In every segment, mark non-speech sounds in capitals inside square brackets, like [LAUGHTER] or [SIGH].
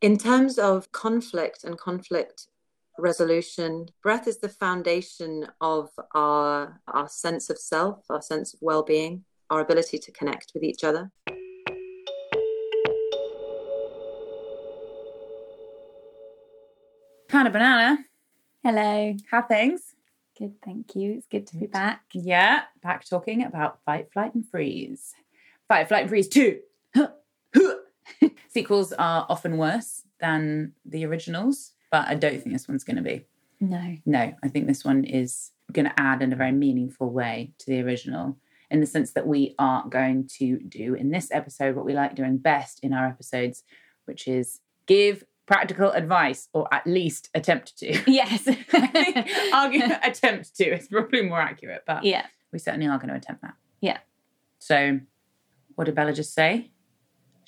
In terms of conflict and conflict resolution, breath is the foundation of our, our sense of self, our sense of well being, our ability to connect with each other. Hannah Banana, Hello. how things? Good, thank you. It's good to be back. Yeah, back talking about Fight, Flight, and Freeze. Fight, Flight, and Freeze 2. [LAUGHS] Sequels are often worse than the originals, but I don't think this one's going to be. No. No, I think this one is going to add in a very meaningful way to the original in the sense that we are going to do in this episode what we like doing best in our episodes, which is give practical advice or at least attempt to. [LAUGHS] Yes. [LAUGHS] I attempt to is probably more accurate, but yeah. we certainly are going to attempt that. Yeah. So, what did Bella just say?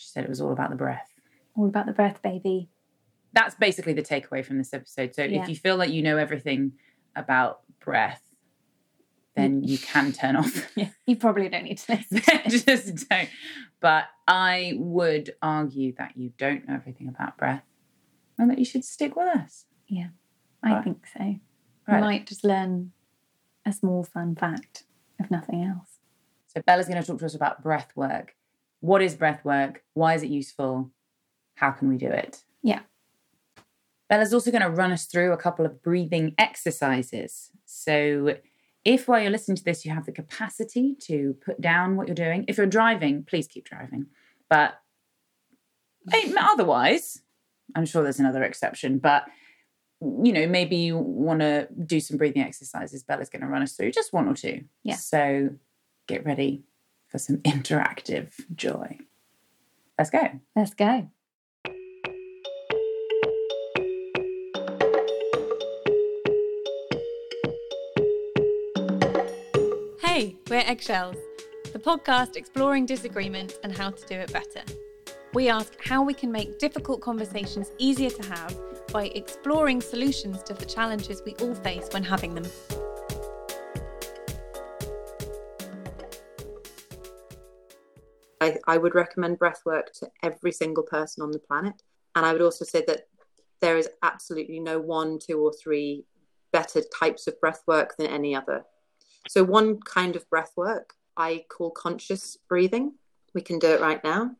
She said it was all about the breath. All about the breath, baby. That's basically the takeaway from this episode. So, Yeah. if you feel like you know everything about breath, then you can turn off. [LAUGHS] Yeah. You probably don't need to listen. [LAUGHS] Just don't. But I would argue that you don't know everything about breath and that you should stick with us. Yeah, I Right. think so. You Right. might just learn a small fun fact, if nothing else. So Bella's going to talk to us about breath work. What is breath work? Why is it useful? How can we do it? Yeah. Bella's also going to run us through a couple of breathing exercises. So if while you're listening to this, you have the capacity to put down what you're doing, if you're driving, please keep driving. But otherwise, I'm sure there's another exception, but you know, maybe you want to do some breathing exercises. Bella's going to run us through just one or two. Yeah. So get ready for some interactive joy. Let's go. Let's go. Hey, we're Eggshells, the podcast exploring disagreement and how to do it better. We ask how we can make difficult conversations easier to have by exploring solutions to the challenges we all face when having them. I, I would recommend breath work to every single person on the planet. And I would also say that there is absolutely no one, two, or three better types of breath work than any other. So, one kind of breath work I call conscious breathing. We can do it right now.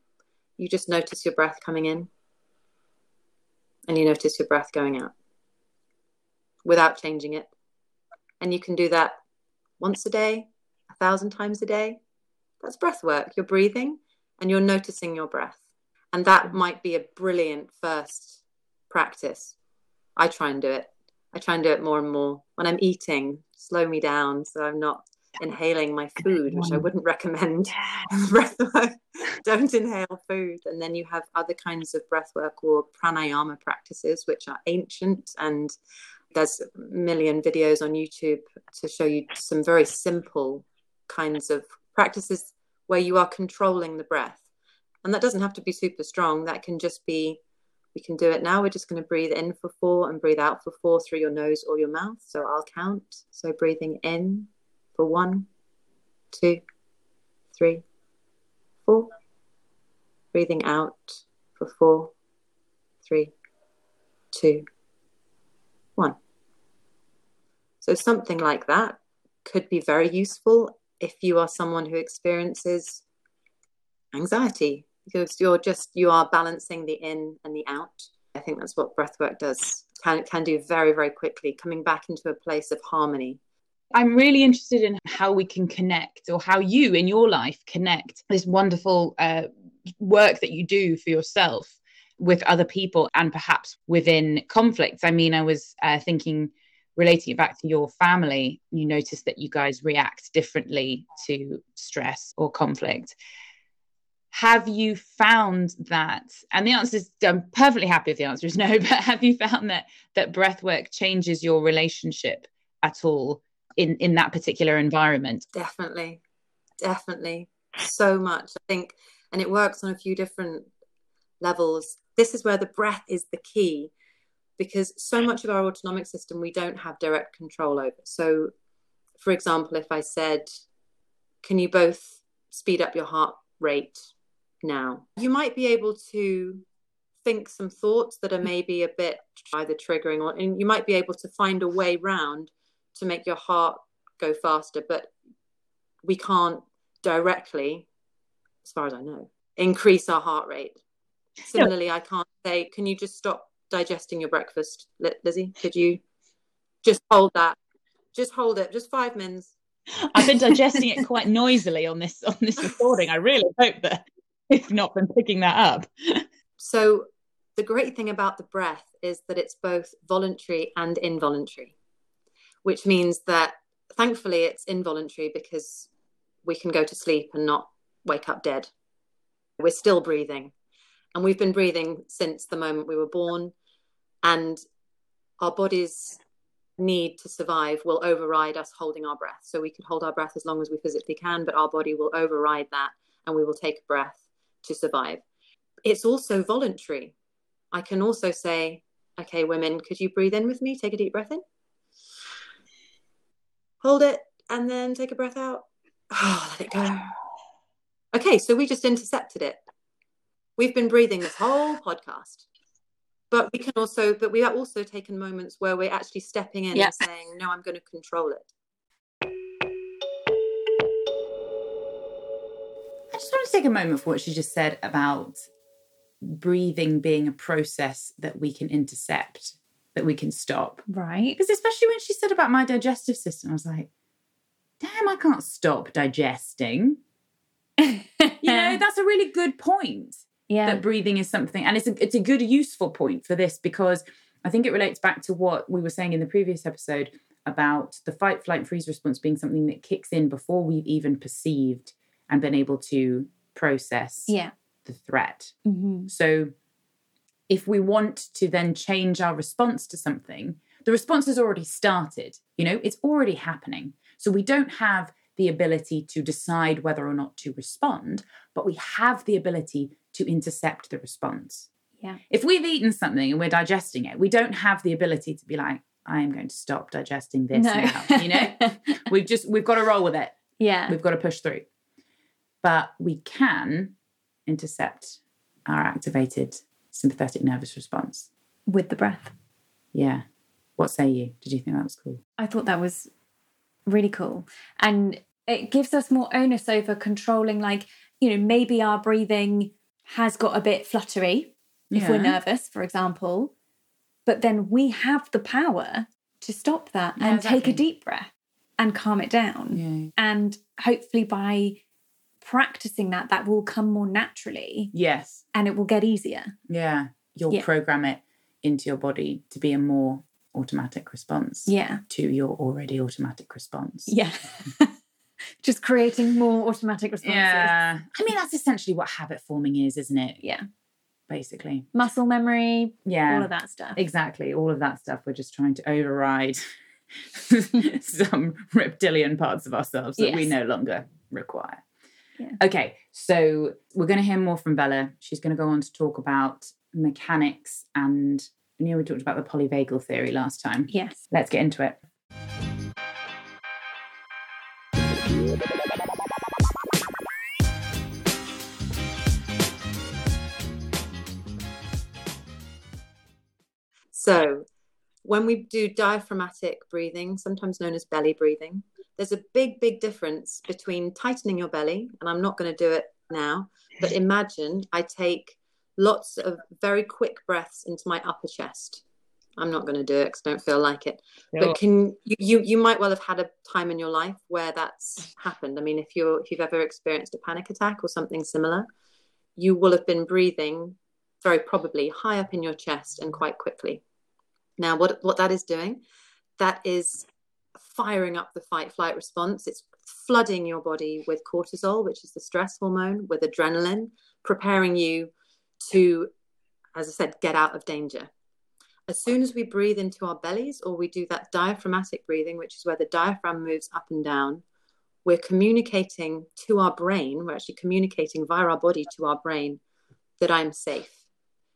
You just notice your breath coming in and you notice your breath going out without changing it. And you can do that once a day, a thousand times a day. That's breath work. You're breathing and you're noticing your breath. And that might be a brilliant first practice. I try and do it. I try and do it more and more. When I'm eating, slow me down so I'm not inhaling my food, which I wouldn't recommend. [LAUGHS] breath work. Don't inhale food. And then you have other kinds of breath work or pranayama practices, which are ancient. And there's a million videos on YouTube to show you some very simple kinds of practices where you are controlling the breath. And that doesn't have to be super strong. That can just be, we can do it now. We're just going to breathe in for four and breathe out for four through your nose or your mouth. So I'll count. So breathing in for one, two, three, four. Breathing out for four, three, two, one. So something like that could be very useful if you are someone who experiences anxiety because you're just you are balancing the in and the out i think that's what breathwork does can can do very very quickly coming back into a place of harmony I'm really interested in how we can connect, or how you in your life connect this wonderful uh, work that you do for yourself with other people and perhaps within conflicts. I mean, I was uh, thinking, relating it back to your family, you notice that you guys react differently to stress or conflict. Have you found that? And the answer is, I'm perfectly happy if the answer is no, [LAUGHS] but have you found that that breath work changes your relationship at all in in that particular environment? Definitely. Definitely. So much i think. And it works on a few different levels. This is where the breath is the key because so much of our autonomic system we don't have direct control over. So for example if i said can you both speed up your heart rate now? You might be able to think some thoughts that are maybe a bit either triggering or and you might be able to find a way round to make your heart go faster but we can't directly as far as i know increase our heart rate. Similarly i can't say can you just stop digesting your breakfast lizzie? Could you just hold that? Just hold it. Just five minutes. I've been digesting it quite noisily on this on this recording. I really hope that it's not been picking that up. So the great thing about the breath is that it's both voluntary and involuntary which means that thankfully it's involuntary because we can go to sleep and not wake up dead. We're still breathing and we've been breathing since the moment we were born and our bodies need to survive will override us holding our breath. So we can hold our breath as long as we physically can but our body will override that and we will take a breath to survive. It's also voluntary. I can also say okay women could you breathe in with me? Take a deep breath in. Hold it and then take a breath out. [SIGHS] Oh let it go. Okay so we just intercepted it. We've been breathing this whole podcast but we can also but we are also taken moments where we're actually stepping in and saying no i'm going to control it. I just want to take a moment for what she just said about breathing being a process that we can intercept that we can stop. Right. Because especially when she said about my digestive system i was like damn i can't stop digesting. [LAUGHS] You know that's a really good point yeah. that breathing is something and it's a, it's a good useful point for this because i think it relates back to what we were saying in the previous episode about the fight flight freeze response being something that kicks in before we've even perceived and been able to process yeah. the threat mm-hmm. so if we want to then change our response to something the response has already started you know it's already happening so we don't have the ability to decide whether or not to respond but we have the ability to intercept the response. Yeah. If we've eaten something and we're digesting it, we don't have the ability to be like, I am going to stop digesting this no. now. You know, [LAUGHS] we've just we've got to roll with it. Yeah. We've got to push through. But we can intercept our activated sympathetic nervous response. With the breath. Yeah. What say you? Did you think that was cool? I thought that was really cool. And it gives us more onus over controlling like you know, maybe our breathing has got a bit fluttery if yeah. we're nervous, for example. But then we have the power to stop that yeah, and exactly. take a deep breath and calm it down. Yeah. And hopefully by practicing that, that will come more naturally. Yes. And it will get easier. Yeah. You'll yeah. program it into your body to be a more automatic response. Yeah. To your already automatic response. Yeah. [LAUGHS] just creating more automatic responses. Yeah. I mean, that's essentially what habit forming is, isn't it? Yeah. Basically. Muscle memory. Yeah. All of that stuff. Exactly. All of that stuff. We're just trying to override [LAUGHS] some reptilian parts of ourselves that yes. we no longer require. Yeah. Okay. So we're going to hear more from Bella. She's going to go on to talk about mechanics and you know we talked about the polyvagal theory last time. Yes. Let's get into it. So, when we do diaphragmatic breathing, sometimes known as belly breathing, there's a big, big difference between tightening your belly, and I'm not going to do it now, but imagine I take lots of very quick breaths into my upper chest. I'm not going to do it because I don't feel like it. No. But can you, you you might well have had a time in your life where that's happened. I mean, if you're if you've ever experienced a panic attack or something similar, you will have been breathing very probably high up in your chest and quite quickly. Now, what, what that is doing, that is firing up the fight flight response. It's flooding your body with cortisol, which is the stress hormone, with adrenaline, preparing you to, as I said, get out of danger. As soon as we breathe into our bellies or we do that diaphragmatic breathing, which is where the diaphragm moves up and down, we're communicating to our brain, we're actually communicating via our body to our brain that I'm safe.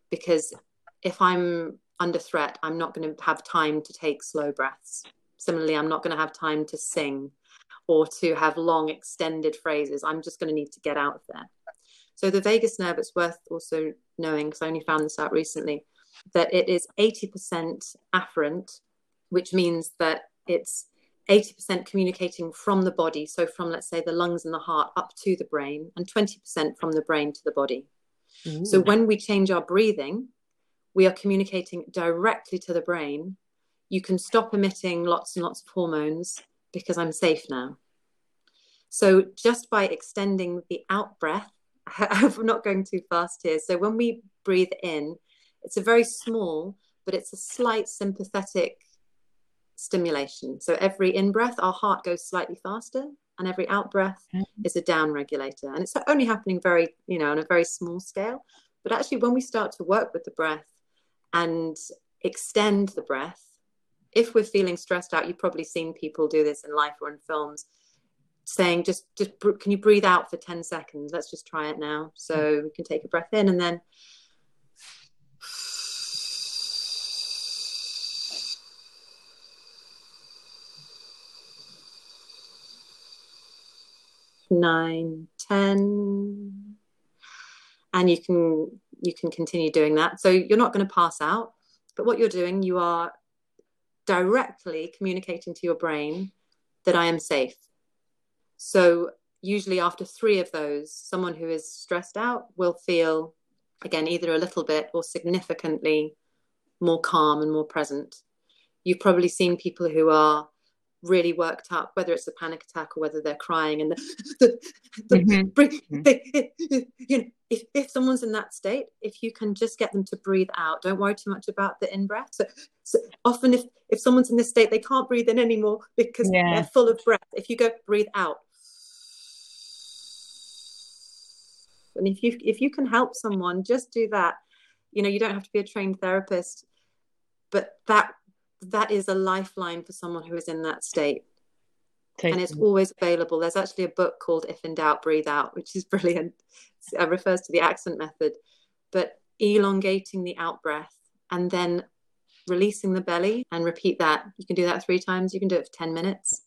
Because if I'm under threat, I'm not going to have time to take slow breaths. Similarly, I'm not going to have time to sing or to have long extended phrases. I'm just going to need to get out of there. So the vagus nerve, it's worth also knowing because I only found this out recently, that it is 80% afferent, which means that it's 80% communicating from the body. So from, let's say, the lungs and the heart up to the brain, and 20% from the brain to the body. Ooh. So when we change our breathing, we are communicating directly to the brain. You can stop emitting lots and lots of hormones because I'm safe now. So just by extending the out breath, [LAUGHS] I'm not going too fast here. So when we breathe in, it's a very small, but it's a slight sympathetic stimulation. So every in breath, our heart goes slightly faster, and every out breath mm-hmm. is a down regulator. And it's only happening very, you know, on a very small scale. But actually, when we start to work with the breath and extend the breath, if we're feeling stressed out, you've probably seen people do this in life or in films saying just just can you breathe out for 10 seconds? Let's just try it now. So we can take a breath in and then nine ten and you can you can continue doing that so you're not going to pass out but what you're doing you are directly communicating to your brain that i am safe so, usually after three of those, someone who is stressed out will feel, again, either a little bit or significantly more calm and more present. You've probably seen people who are really worked up, whether it's a panic attack or whether they're crying and the, [LAUGHS] the, mm-hmm. mm-hmm. they, [LAUGHS] you know, if, if someone's in that state, if you can just get them to breathe out, don't worry too much about the in breath. So, so often if, if someone's in this state, they can't breathe in anymore because yeah. they're full of breath. If you go breathe out, and if you if you can help someone just do that you know you don't have to be a trained therapist but that that is a lifeline for someone who is in that state Totally. and it's always available. There's actually a book called If in Doubt, Breathe Out, which is [LAUGHS] brilliant. It uh, refers to the accent method, but elongating the out breath and then releasing the belly and repeat that. You can do that three times. You can do it for 10 minutes.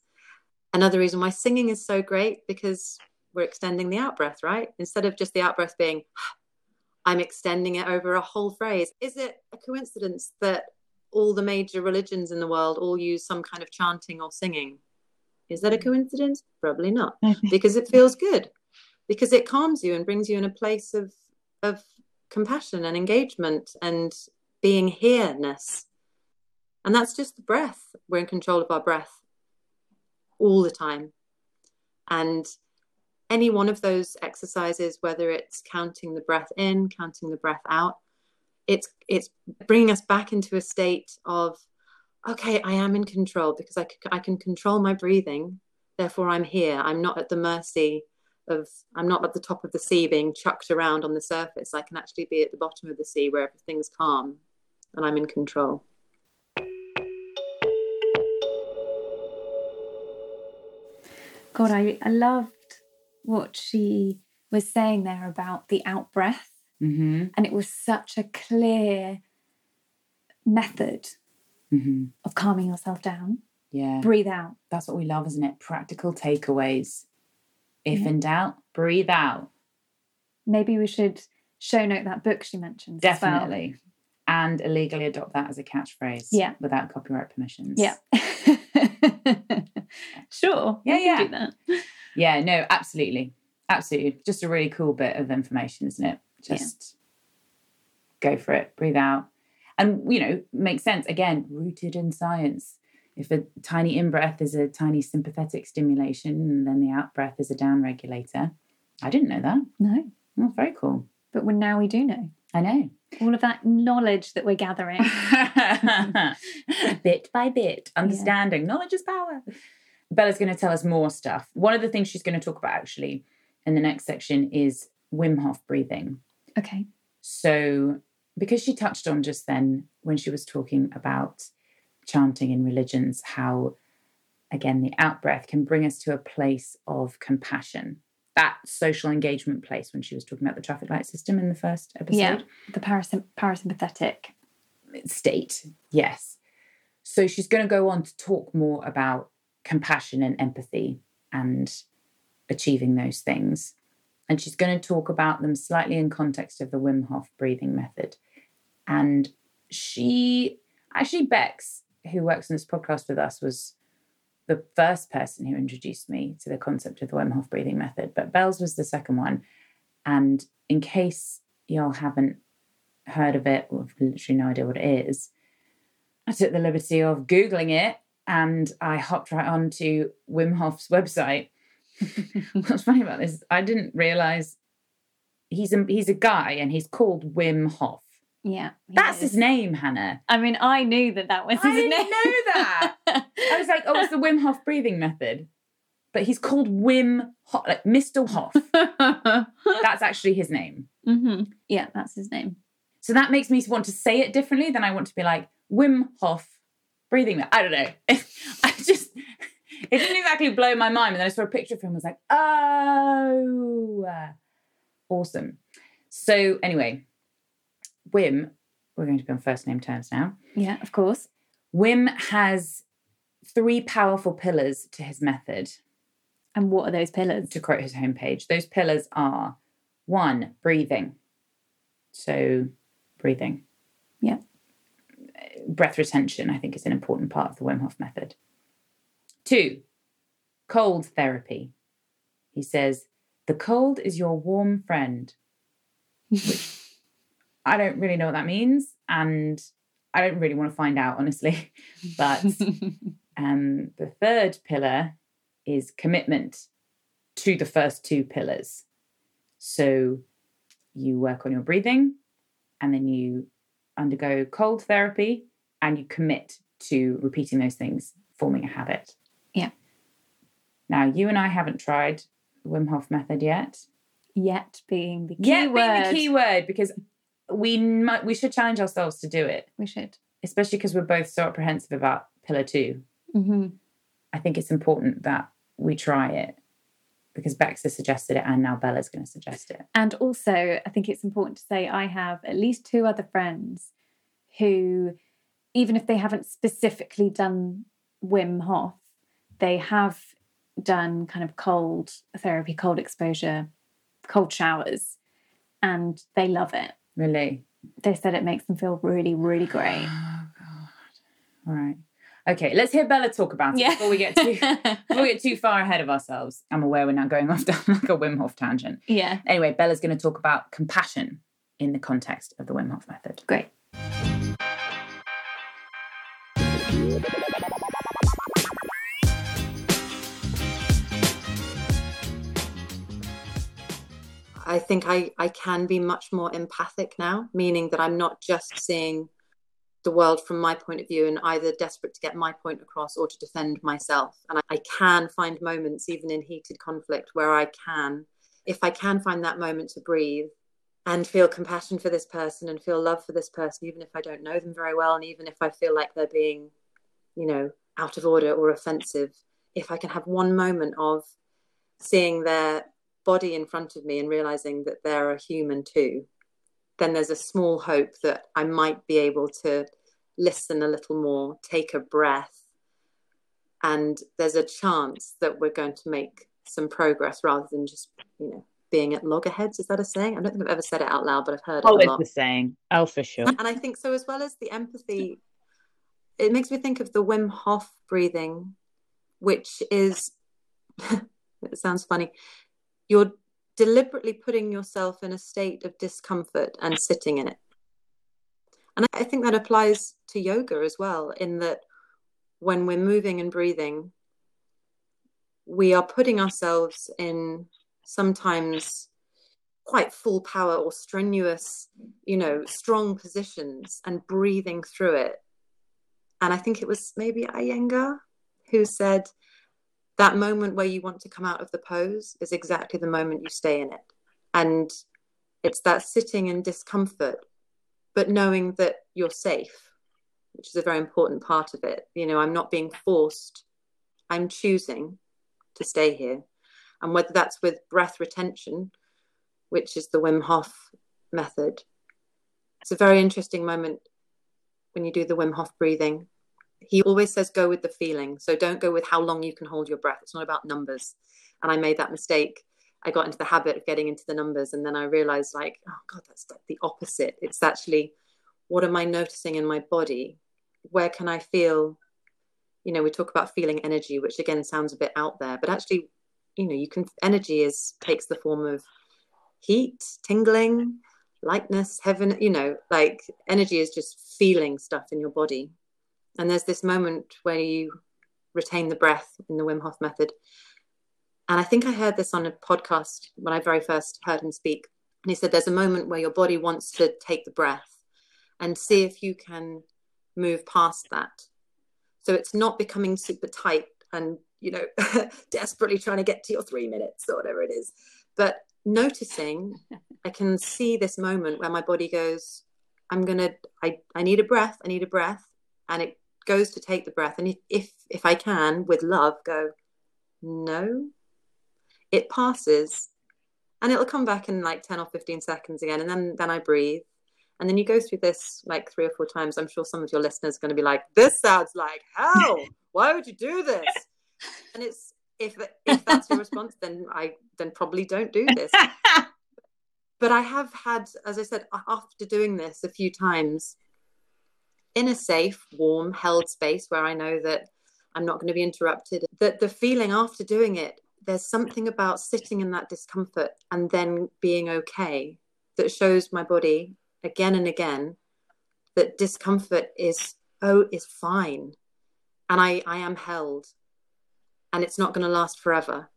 Another reason why singing is so great because we're extending the out breath, right? Instead of just the out breath being, ah, I'm extending it over a whole phrase. Is it a coincidence that all the major religions in the world all use some kind of chanting or singing? Is that a mm. coincidence? Probably not, mm-hmm. because it feels good, because it calms you and brings you in a place of of compassion and engagement and being here-ness. And that's just the breath. We're in control of our breath all the time. And any one of those exercises, whether it's counting the breath in, counting the breath out, it's it's bringing us back into a state of, okay, I am in control because I, I can control my breathing. Therefore, I'm here. I'm not at the mercy of, I'm not at the top of the sea being chucked around on the surface. I can actually be at the bottom of the sea where everything's calm and I'm in control. God, I, I love what she was saying there about the out breath. Mm-hmm. And it was such a clear method mm-hmm. of calming yourself down. Yeah. Breathe out. That's what we love, isn't it? Practical takeaways. If yeah. in doubt, breathe out. Maybe we should show note that book she mentioned. Definitely. Well. And illegally adopt that as a catchphrase. Yeah. Without copyright permissions. Yeah. [LAUGHS] sure. Yeah, yeah. Yeah, no, absolutely. Absolutely. Just a really cool bit of information, isn't it? Just yeah. go for it, breathe out. And, you know, makes sense. Again, rooted in science. If a tiny in breath is a tiny sympathetic stimulation, and then the out breath is a down regulator. I didn't know that. No. Well, very cool. But when now we do know. I know. All of that knowledge that we're gathering. [LAUGHS] [LAUGHS] bit by bit, understanding. Yeah. Knowledge is power. Bella's going to tell us more stuff. One of the things she's going to talk about actually in the next section is Wim Hof breathing. Okay. So, because she touched on just then when she was talking about chanting in religions, how again the out breath can bring us to a place of compassion. That social engagement place when she was talking about the traffic light system in the first episode. Yeah, the parasym- parasympathetic state. Yes. So she's going to go on to talk more about compassion and empathy and achieving those things. And she's going to talk about them slightly in context of the Wim Hof breathing method. And she actually, Bex, who works on this podcast with us, was the first person who introduced me to the concept of the Wim Hof breathing method, but Bells was the second one. And in case y'all haven't heard of it or literally no idea what it is, I took the liberty of Googling it and I hopped right onto Wim Hof's website. [LAUGHS] What's funny about this? I didn't realize he's a he's a guy and he's called Wim Hof. Yeah, that's is. his name, Hannah. I mean, I knew that that was his I name. didn't know that. I was like, oh, it's the [LAUGHS] Wim Hof breathing method, but he's called Wim Hof, like Mr. Hof. that's actually his name. Mm-hmm. Yeah, that's his name. So that makes me want to say it differently than I want to be like Wim Hof breathing. I don't know. [LAUGHS] I just it didn't exactly blow my mind. And then I saw a picture of him. I was like, oh, awesome. So anyway, Wim, we're going to be on first name terms now. Yeah, of course. Wim has three powerful pillars to his method. And what are those pillars? To quote his homepage, those pillars are one, breathing. So, breathing. Yeah. Breath retention, I think, is an important part of the Wim Hof method. Two, cold therapy. He says, the cold is your warm friend, which I don't really know what that means. And I don't really want to find out, honestly. [LAUGHS] But um, the third pillar is commitment to the first two pillars. So you work on your breathing and then you undergo cold therapy and you commit to repeating those things, forming a habit. Yeah. Now, you and I haven't tried the Wim Hof method yet. Yet being the key yet word. being the key word because we might we should challenge ourselves to do it. We should, especially because we're both so apprehensive about pillar 2 mm-hmm. I think it's important that we try it because Bex has suggested it and now Bella's going to suggest it. And also, I think it's important to say I have at least two other friends who, even if they haven't specifically done Wim Hof, they have done kind of cold therapy, cold exposure, cold showers, and they love it. Really? They said it makes them feel really, really oh, great. Oh, God. All right. Okay, let's hear Bella talk about it yeah. before we get too [LAUGHS] before we get too far ahead of ourselves. I'm aware we're now going off [LAUGHS] down like a Wim Hof tangent. Yeah. Anyway, Bella's going to talk about compassion in the context of the Wim Hof method. Great. I think I, I can be much more empathic now, meaning that I'm not just seeing the world from my point of view and either desperate to get my point across or to defend myself. And I, I can find moments, even in heated conflict, where I can, if I can find that moment to breathe and feel compassion for this person and feel love for this person, even if I don't know them very well, and even if I feel like they're being, you know, out of order or offensive, if I can have one moment of seeing their body in front of me and realizing that they're a human too, then there's a small hope that I might be able to listen a little more, take a breath, and there's a chance that we're going to make some progress rather than just, you know, being at loggerheads. Is that a saying? I don't think I've ever said it out loud, but I've heard it. A lot oh, it's the saying. Oh, for sure. And I think so, as well as the empathy, it makes me think of the Wim Hof breathing, which is, [LAUGHS] it sounds funny, you're deliberately putting yourself in a state of discomfort and sitting in it. And I think that applies to yoga as well, in that when we're moving and breathing, we are putting ourselves in sometimes quite full power or strenuous, you know, strong positions and breathing through it. And I think it was maybe Iyengar who said, that moment where you want to come out of the pose is exactly the moment you stay in it. And it's that sitting in discomfort, but knowing that you're safe, which is a very important part of it. You know, I'm not being forced, I'm choosing to stay here. And whether that's with breath retention, which is the Wim Hof method, it's a very interesting moment when you do the Wim Hof breathing he always says go with the feeling so don't go with how long you can hold your breath it's not about numbers and i made that mistake I got into the habit of getting into the numbers. And then I realized, like, oh God, that's like the opposite. It's actually what am I noticing in my body? Where can I feel? You know, we talk about feeling energy, which again sounds a bit out there, but actually, you know, you can energy is takes the form of heat, tingling, lightness, heaven, you know, like energy is just feeling stuff in your body. And there's this moment where you retain the breath in the Wim Hof method. And I think I heard this on a podcast when I very first heard him speak. And he said, There's a moment where your body wants to take the breath and see if you can move past that. So it's not becoming super tight and, you know, [LAUGHS] desperately trying to get to your three minutes or whatever it is, but noticing [LAUGHS] I can see this moment where my body goes, I'm gonna, I, I need a breath, I need a breath. And it goes to take the breath. And if, if, if I can, with love, go, no, it passes. And it'll come back in like 10 or 15 seconds again. And then, then I breathe. And then you go through this like three or four times. I'm sure some of your listeners are going to be like, this sounds like hell. Why would you do this? [LAUGHS] And it's, if if that's your response, then I then probably don't do this. [LAUGHS] but I have had, as I said, after doing this a few times, in a safe, warm, held space where I know that I'm not going to be interrupted. That the feeling after doing it, there's something about sitting in that discomfort and then being okay that shows my body again and again that discomfort is oh is fine and I, I am held and it's not going to last forever.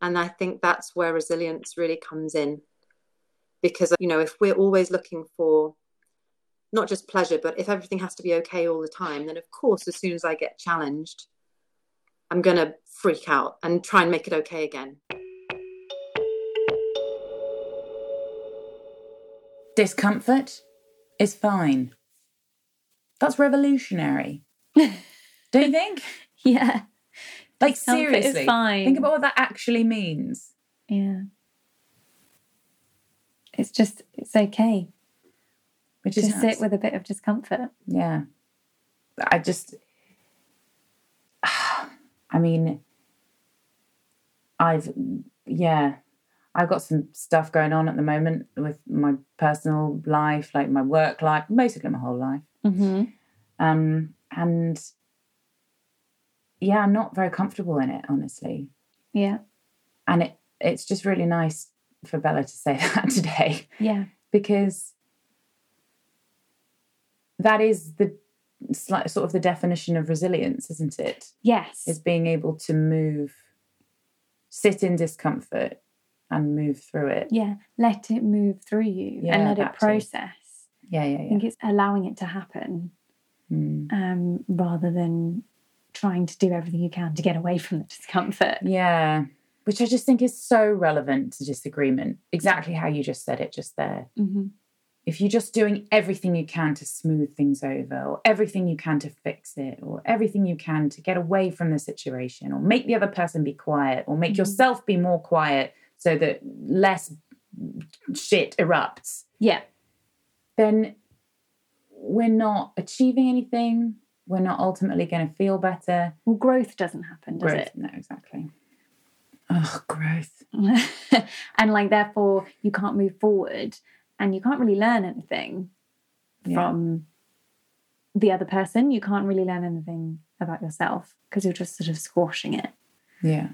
And I think that's where resilience really comes in. Because, you know, if we're always looking for not just pleasure, but if everything has to be okay all the time, then of course, as soon as I get challenged, I'm going to freak out and try and make it okay again. Discomfort is fine. That's revolutionary. [LAUGHS] Don't you think? yeah. Like seriously, fine. think about what that actually means. Yeah. It's just it's okay. Which is sit with a bit of discomfort. Yeah. I just [SIGHS] I mean I've yeah, I've got some stuff going on at the moment with my personal life, like my work life, basically my whole life. Mm-hmm. Um, and yeah, I'm not very comfortable in it, honestly. Yeah. And it it's just really nice for Bella to say [LAUGHS] that today. Yeah. Because that is the sort of the definition of resilience, isn't it? Yes. Is being able to move, sit in discomfort and move through it. Yeah. Let it move through you yeah, and let it process. Yeah, yeah, yeah. I think it's allowing it to happen mm. um, rather than trying to do everything you can to get away from the discomfort. Yeah. Which I just think is so relevant to disagreement. Exactly how you just said it just there. Mm-hmm. If you're just doing everything you can to smooth things over, or everything you can to fix it, or everything you can to get away from the situation, or make the other person be quiet, or make mm-hmm. yourself be more quiet so that less shit erupts. Yeah. Then we're not achieving anything we're not ultimately going to feel better. Well, growth doesn't happen, does growth, it? No, exactly. Oh, growth. [LAUGHS] and like, therefore, you can't move forward and you can't really learn anything yeah. from the other person. You can't really learn anything about yourself because you're just sort of squashing it. Yeah.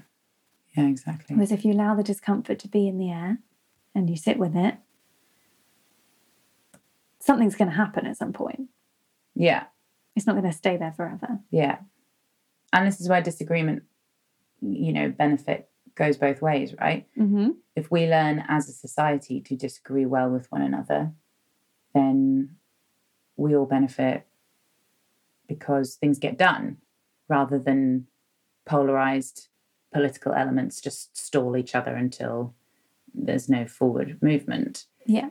Yeah, exactly. Whereas if you allow the discomfort to be in the air and you sit with it, something's going to happen at some point. Yeah. It's not going to stay there forever. Yeah. And this is where disagreement, you know, benefit goes both ways, right? Mm-hmm. If we learn as a society to disagree well with one another, then we all benefit because things get done rather than polarized political elements just stall each other until there's no forward movement. Yeah.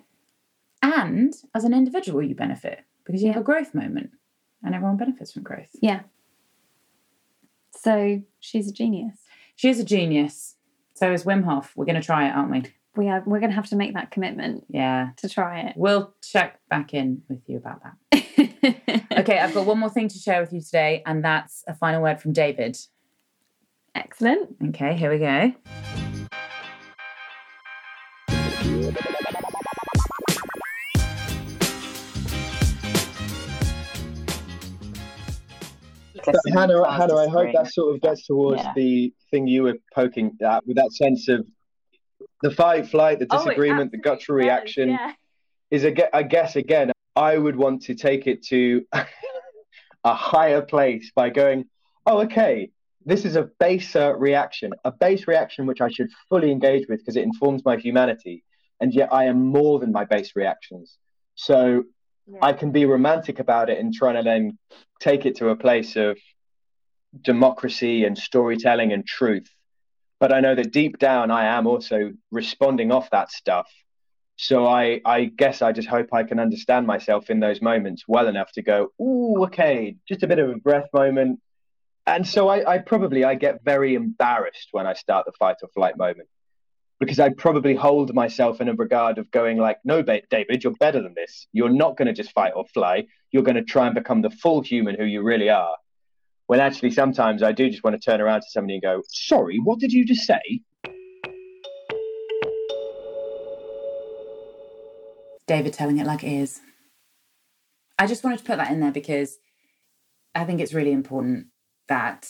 And as an individual, you benefit because you yeah. have a growth moment and everyone benefits from growth. Yeah. So she's a genius. She is a genius. So is Wim Hof. We're going to try it, aren't we? We are. We're going to have to make that commitment. Yeah. To try it. We'll check back in with you about that. [LAUGHS] okay, I've got one more thing to share with you today, and that's a final word from David. Excellent. Okay, here we go. Hannah, Hannah, I hope that sort of gets towards yeah. the thing you were poking at with that sense of the fight, flight, the oh, disagreement, oh, the guttural does, reaction. Yeah. Is a, I guess again, I would want to take it to [LAUGHS] a higher place by going, oh, okay, this is a baser reaction, a base reaction which I should fully engage with because it informs my humanity. And yet I am more than my base reactions. So yeah. I can be romantic about it and trying to then take it to a place of democracy and storytelling and truth. But I know that deep down, I am also responding off that stuff. So I, I guess I just hope I can understand myself in those moments well enough to go, ooh, okay, just a bit of a breath moment. And so I, I probably I get very embarrassed when I start the fight or flight moment because I probably hold myself in a regard of going like, no, David, you're better than this. You're not going to just fight or fly. You're going to try and become the full human who you really are. When actually, sometimes I do just want to turn around to somebody and go, sorry, what did you just say? David telling it like it is. I just wanted to put that in there because I think it's really important that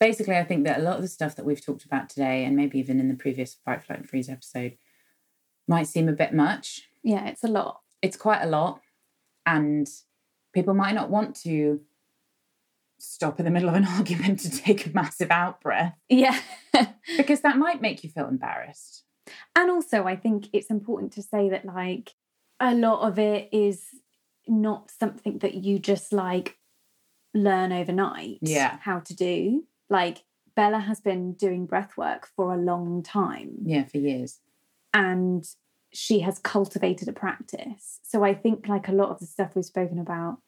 basically, I think that a lot of the stuff that we've talked about today, and maybe even in the previous Fight, Flight, and Freeze episode, might seem a bit much. Yeah, it's a lot. It's quite a lot. And people might not want to stop in the middle of an [LAUGHS] argument to take a massive out breath. Yeah. [LAUGHS] because that might make you feel embarrassed. And also, I think it's important to say that, like, a lot of it is not something that you just like learn overnight yeah how to do like Bella has been doing breath work for a long time. Yeah, for years. And she has cultivated a practice. So I think like a lot of the stuff we've spoken about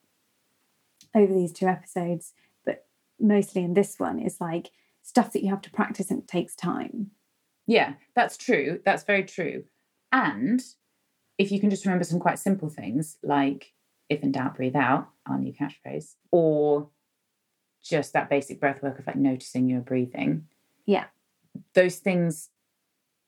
over these two episodes, but mostly in this one, is like stuff that you have to practice and it takes time. Yeah, that's true. That's very true. And if you can just remember some quite simple things like if in doubt, breathe out, our new catchphrase, or just that basic breath work of like noticing your breathing. Yeah. Those things,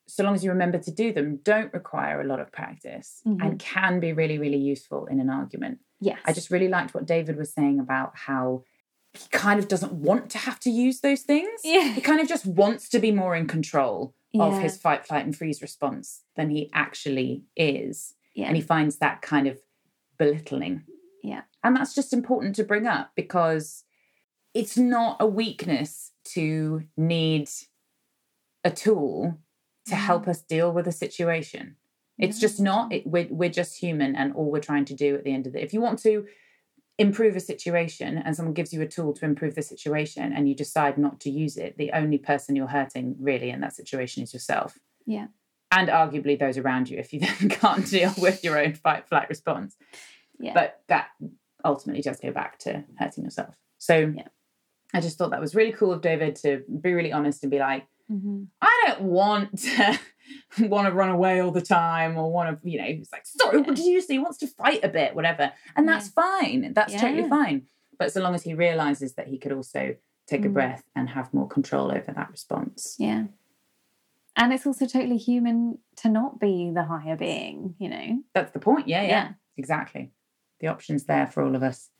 so long as you remember to do them, don't require a lot of practice mm-hmm. and can be really, really useful in an argument. Yes. I just really liked what David was saying about how he kind of doesn't want to have to use those things. Yeah. He kind of just wants to be more in control yeah. of his fight, flight, and freeze response than he actually is. Yeah. And he finds that kind of belittling. Yeah. And that's just important to bring up because it's not a weakness to need a tool to mm-hmm. help us deal with a situation. It's just not. It, we're, we're just human, and all we're trying to do at the end of it. If you want to improve a situation and someone gives you a tool to improve the situation and you decide not to use it, the only person you're hurting really in that situation is yourself. Yeah. And arguably those around you if you [LAUGHS] then can't deal with your own fight flight response. Yeah. But that ultimately does go back to hurting yourself. So yeah. I just thought that was really cool of David to be really honest and be like, mm-hmm. I don't want to [LAUGHS] want to run away all the time or want to, you know, he's like, sorry, yeah. what did you say? He wants to fight a bit, whatever. And that's fine. That's yeah. totally fine. But so long as he realizes that he could also take mm. a breath and have more control over that response. Yeah. And it's also totally human to not be the higher being, you know? That's the point. Yeah, yeah. yeah. Exactly. The option's there for all of us.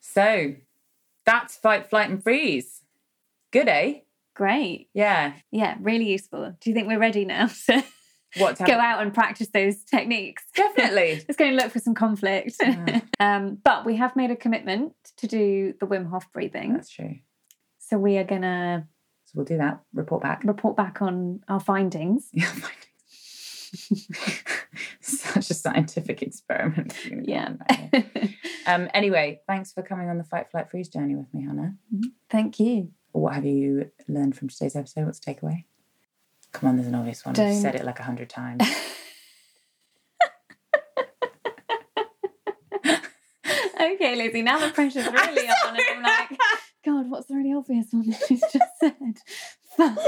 So that's fight, flight, and freeze. Good, eh? Great. Yeah. Yeah, really useful. Do you think we're ready now [LAUGHS] to what go out and practice those techniques? Definitely. [LAUGHS] Let's go and look for some conflict. Yeah. [LAUGHS] um, but we have made a commitment to do the Wim Hof breathing. That's true. So we are gonna. So we'll do that. Report back. Report back on our findings. Yeah, findings. [LAUGHS] Such a scientific experiment. Yeah. um, anyway, thanks for coming on the Fight, Flight, Freeze journey with me, Hannah. Mm-hmm. Thank you. What have you learned from today's episode? What's the takeaway? Come on, there's an obvious one. Don't. I've said it like a hundred times. [LAUGHS] okay, Lizzie, now the pressure's [LAUGHS] really on, and I'm like, God, what's the really obvious one that she's just said? Fuck.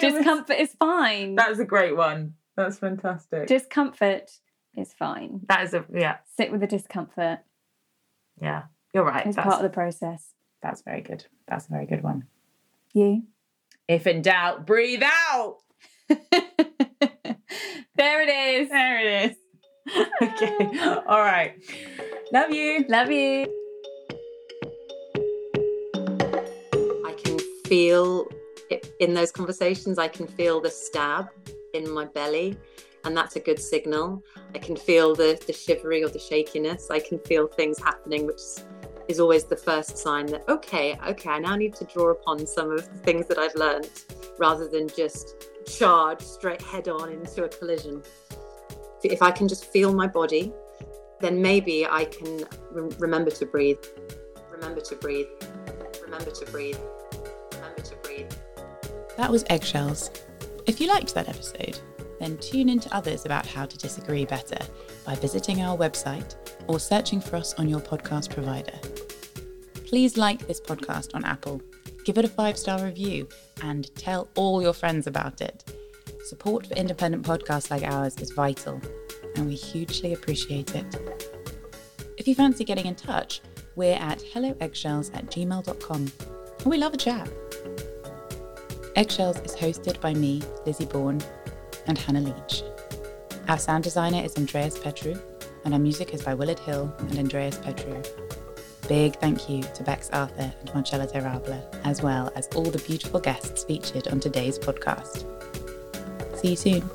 Discomfort is fine. That was a great one. That's fantastic. Discomfort is fine. That is a yeah. Sit with the discomfort. Yeah, you're right. It's part of the process. That's very good. That's a very good one. You? If in doubt, breathe out. [LAUGHS] there it is. There it is. [LAUGHS] okay. All right. Love you. Love you. I can feel it, in those conversations, I can feel the stab in my belly, and that's a good signal. I can feel the, the shivery or the shakiness. I can feel things happening, which is always the first sign that, okay, okay, I now need to draw upon some of the things that I've learned rather than just charge straight head on into a collision. If I can just feel my body, then maybe I can re- remember to breathe. Remember to breathe. Remember to breathe. Remember to breathe. That was Eggshells. If you liked that episode, then tune into others about how to disagree better by visiting our website or searching for us on your podcast provider. Please like this podcast on Apple, give it a five star review, and tell all your friends about it. Support for independent podcasts like ours is vital, and we hugely appreciate it. If you fancy getting in touch, we're at helloeggshells at gmail.com, we love a chat. Eggshells is hosted by me, Lizzie Bourne, and Hannah Leach. Our sound designer is Andreas Petru, and our music is by Willard Hill and Andreas Petru. Big thank you to Bex Arthur and Marcella Terrabla, as well as all the beautiful guests featured on today's podcast. See you soon.